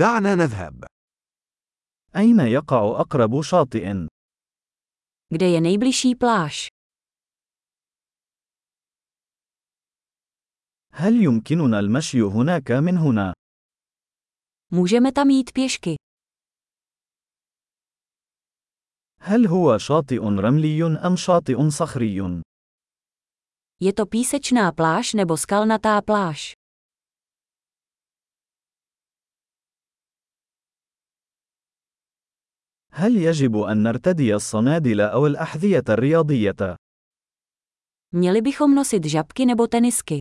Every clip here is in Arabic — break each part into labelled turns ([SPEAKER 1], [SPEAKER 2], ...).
[SPEAKER 1] دعنا نذهب.
[SPEAKER 2] أين يقع أقرب شاطئ؟
[SPEAKER 3] Kde je nejbližší pláž?
[SPEAKER 2] هل يمكننا المشي هناك من هنا؟
[SPEAKER 3] Můžeme tam jít pěšky.
[SPEAKER 2] هل هو شاطئ رملي أم شاطئ صخري؟
[SPEAKER 3] Je to písečná pláž nebo skalnatá pláž?
[SPEAKER 2] هل يجب أن نرتدي الصنادل أو الأحذية الرياضية؟
[SPEAKER 3] Měli bychom nosit žabky nebo tenisky.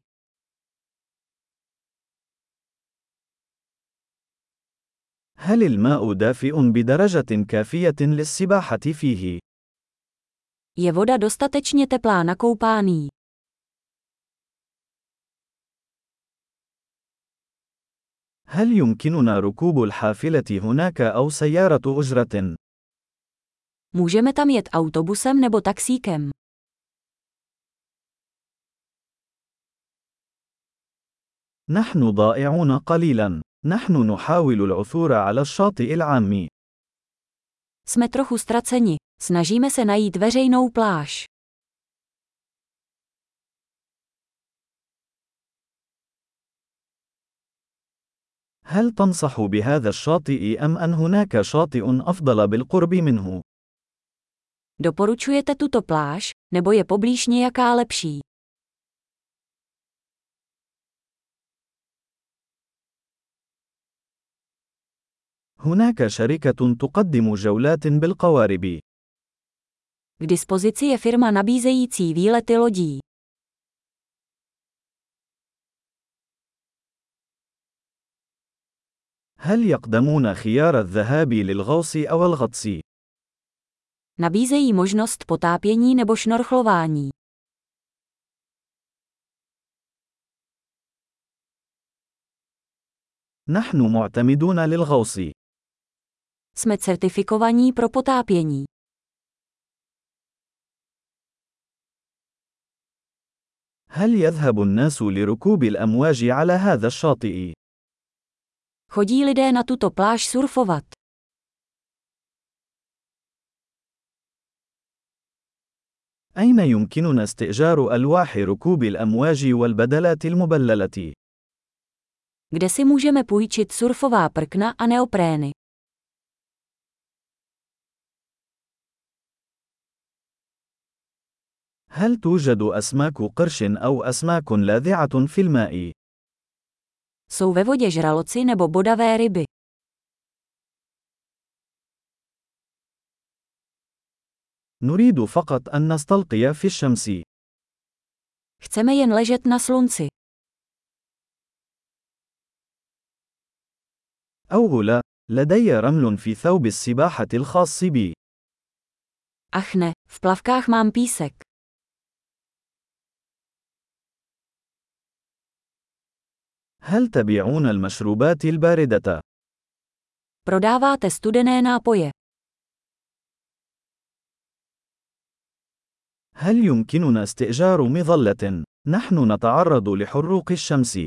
[SPEAKER 2] هل الماء دافئ بدرجة كافية للسباحة فيه؟
[SPEAKER 3] Je voda dostatečně teplá na koupání?
[SPEAKER 2] هل يمكننا ركوب الحافلة هناك أو سيارة أجرة؟
[SPEAKER 3] Můžeme tam jet autobusem nebo taxíkem.
[SPEAKER 2] نحن ضائعون قليلا. نحن نحاول العثور على الشاطئ العام.
[SPEAKER 3] Jsme trochu ztraceni. Snažíme se najít veřejnou pláž.
[SPEAKER 2] هل تنصح بهذا الشاطئ أم أن هناك شاطئ أفضل بالقرب منه؟
[SPEAKER 3] Doporučujete tuto pláž, nebo je poblíž nějaká lepší?
[SPEAKER 2] هناك شركة تقدم جولات بالقوارب.
[SPEAKER 3] K dispozici je firma nabízející výlety lodí.
[SPEAKER 2] هل يقدمون خيار الذهاب للغوص أو الغطس؟
[SPEAKER 3] Nabízejí možnost potápění nebo šnorchlování.
[SPEAKER 2] نحن معتمدون للغوص.
[SPEAKER 3] Jsme certifikovaní pro potápění.
[SPEAKER 2] هل يذهب الناس لركوب الأمواج على هذا الشاطئ؟
[SPEAKER 3] Chodí lidé na tuto pláž surfovat.
[SPEAKER 2] أين يمكننا استئجار ألواح ركوب الأمواج والبدلات المبللة؟
[SPEAKER 3] Kde si můžeme půjčit surfová prkna a neoprény?
[SPEAKER 2] هل توجد أسماك قرش أو أسماك لاذعة في الماء؟
[SPEAKER 3] Jsou ve vodě žraloci nebo bodavé ryby.
[SPEAKER 2] نريد فقط أن نستلقي في الشمس.
[SPEAKER 3] Chceme jen ležet na slunci.
[SPEAKER 2] لا، لدي رمل في ثوب السباحة الخاص بي.
[SPEAKER 3] Ach ne, v plavkách mám písek.
[SPEAKER 2] هل تبيعون المشروبات الباردة؟
[SPEAKER 3] Prodáváte studené nápoje.
[SPEAKER 2] هل يمكننا استئجار مظلة؟ نحن نتعرض لحروق الشمس.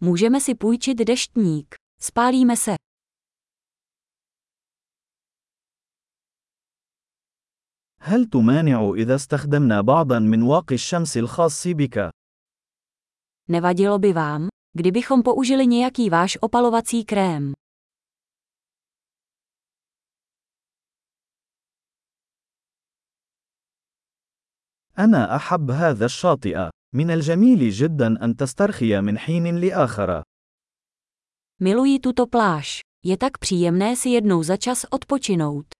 [SPEAKER 3] Můžeme si půjčit deštník. Spálíme se.
[SPEAKER 2] هل تمانع إذا استخدمنا بعضا من واقي الشمس الخاص بك؟
[SPEAKER 3] Nevadilo by vám, kdybychom použili nějaký váš opalovací krém.
[SPEAKER 2] أنا أحب هذا الشاطئ. من الجميل جدا أن تسترخي من حين لآخر.
[SPEAKER 3] Miluji tuto pláž. Je tak příjemné si jednou za čas odpočinout.